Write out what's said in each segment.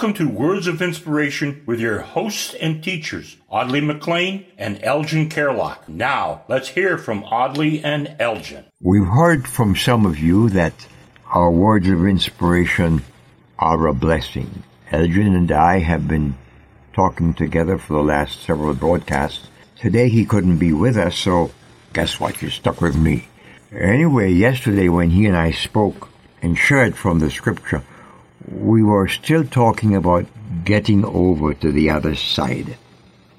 Welcome to Words of Inspiration with your hosts and teachers, Audley McLean and Elgin Kerlock. Now, let's hear from Audley and Elgin. We've heard from some of you that our words of inspiration are a blessing. Elgin and I have been talking together for the last several broadcasts. Today he couldn't be with us, so guess what? You're stuck with me. Anyway, yesterday when he and I spoke and shared from the scripture, we were still talking about getting over to the other side.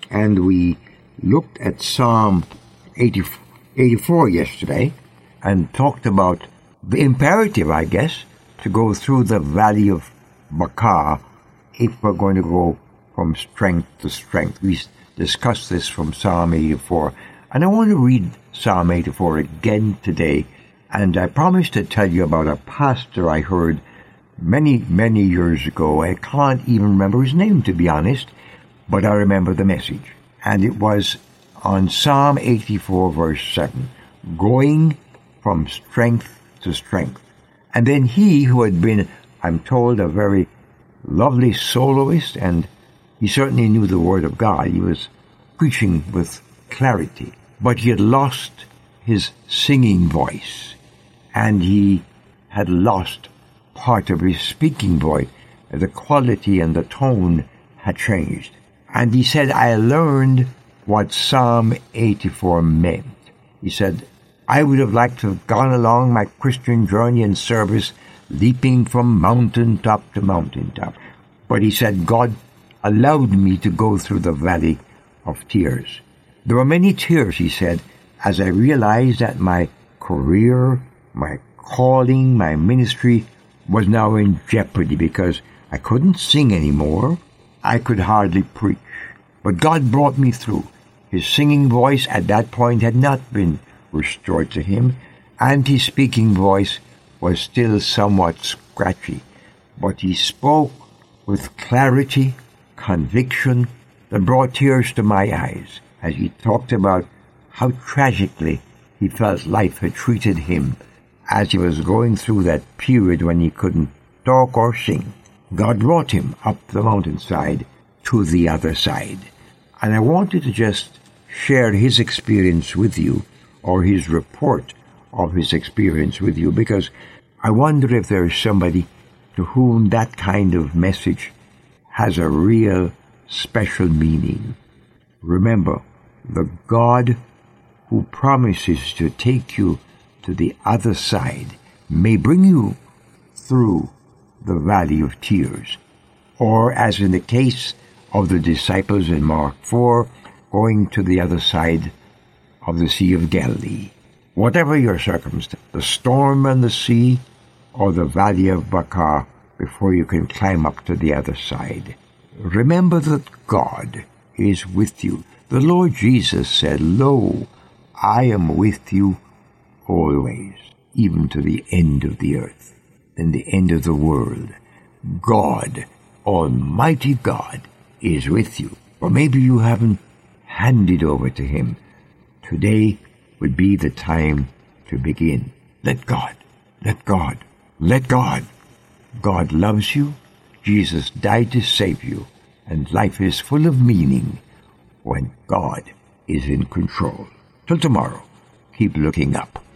And we looked at Psalm 80, 84 yesterday and talked about the imperative, I guess, to go through the valley of Baca if we're going to go from strength to strength. We discussed this from Psalm 84. And I want to read Psalm 84 again today. And I promised to tell you about a pastor I heard many, many years ago. I can't even remember his name, to be honest, but I remember the message. And it was on Psalm 84, verse 7, going from strength to strength. And then he, who had been, I'm told, a very lovely soloist, and he certainly knew the Word of God, he was preaching with clarity, but he had lost his singing voice, and he had lost part of his speaking voice. The quality and the tone had changed. And he said, I learned what Psalm 84 meant. He said, I would have liked to have gone along my Christian journey and service, leaping from mountain top to mountain top. But he said, God allowed me to go through the valley of tears. There were many tears, he said, as I realized that my career, my calling, my ministry was now in jeopardy because I couldn't sing anymore. I could hardly preach. But God brought me through. His singing voice at that point had not been restored to him, and his speaking voice was still somewhat scratchy. But he spoke with clarity, conviction, that brought tears to my eyes as he talked about how tragically he felt life had treated him as he was going through that period when he couldn't talk or sing. God brought him up the mountainside to the other side. And I wanted to just share his experience with you, or his report of his experience with you, because I wonder if there is somebody to whom that kind of message has a real special meaning. Remember, the God who promises to take you to the other side may bring you through the valley of tears. Or, as in the case of the disciples in Mark 4, going to the other side of the Sea of Galilee. Whatever your circumstance, the storm and the sea, or the valley of Baca, before you can climb up to the other side. Remember that God is with you. The Lord Jesus said, Lo, I am with you always, even to the end of the earth and the end of the world. God, Almighty God, is with you. Or maybe you haven't handed over to Him. Today would be the time to begin. Let God, let God, let God. God loves you. Jesus died to save you. And life is full of meaning when God is in control. Till tomorrow, keep looking up.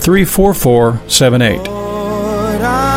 34478.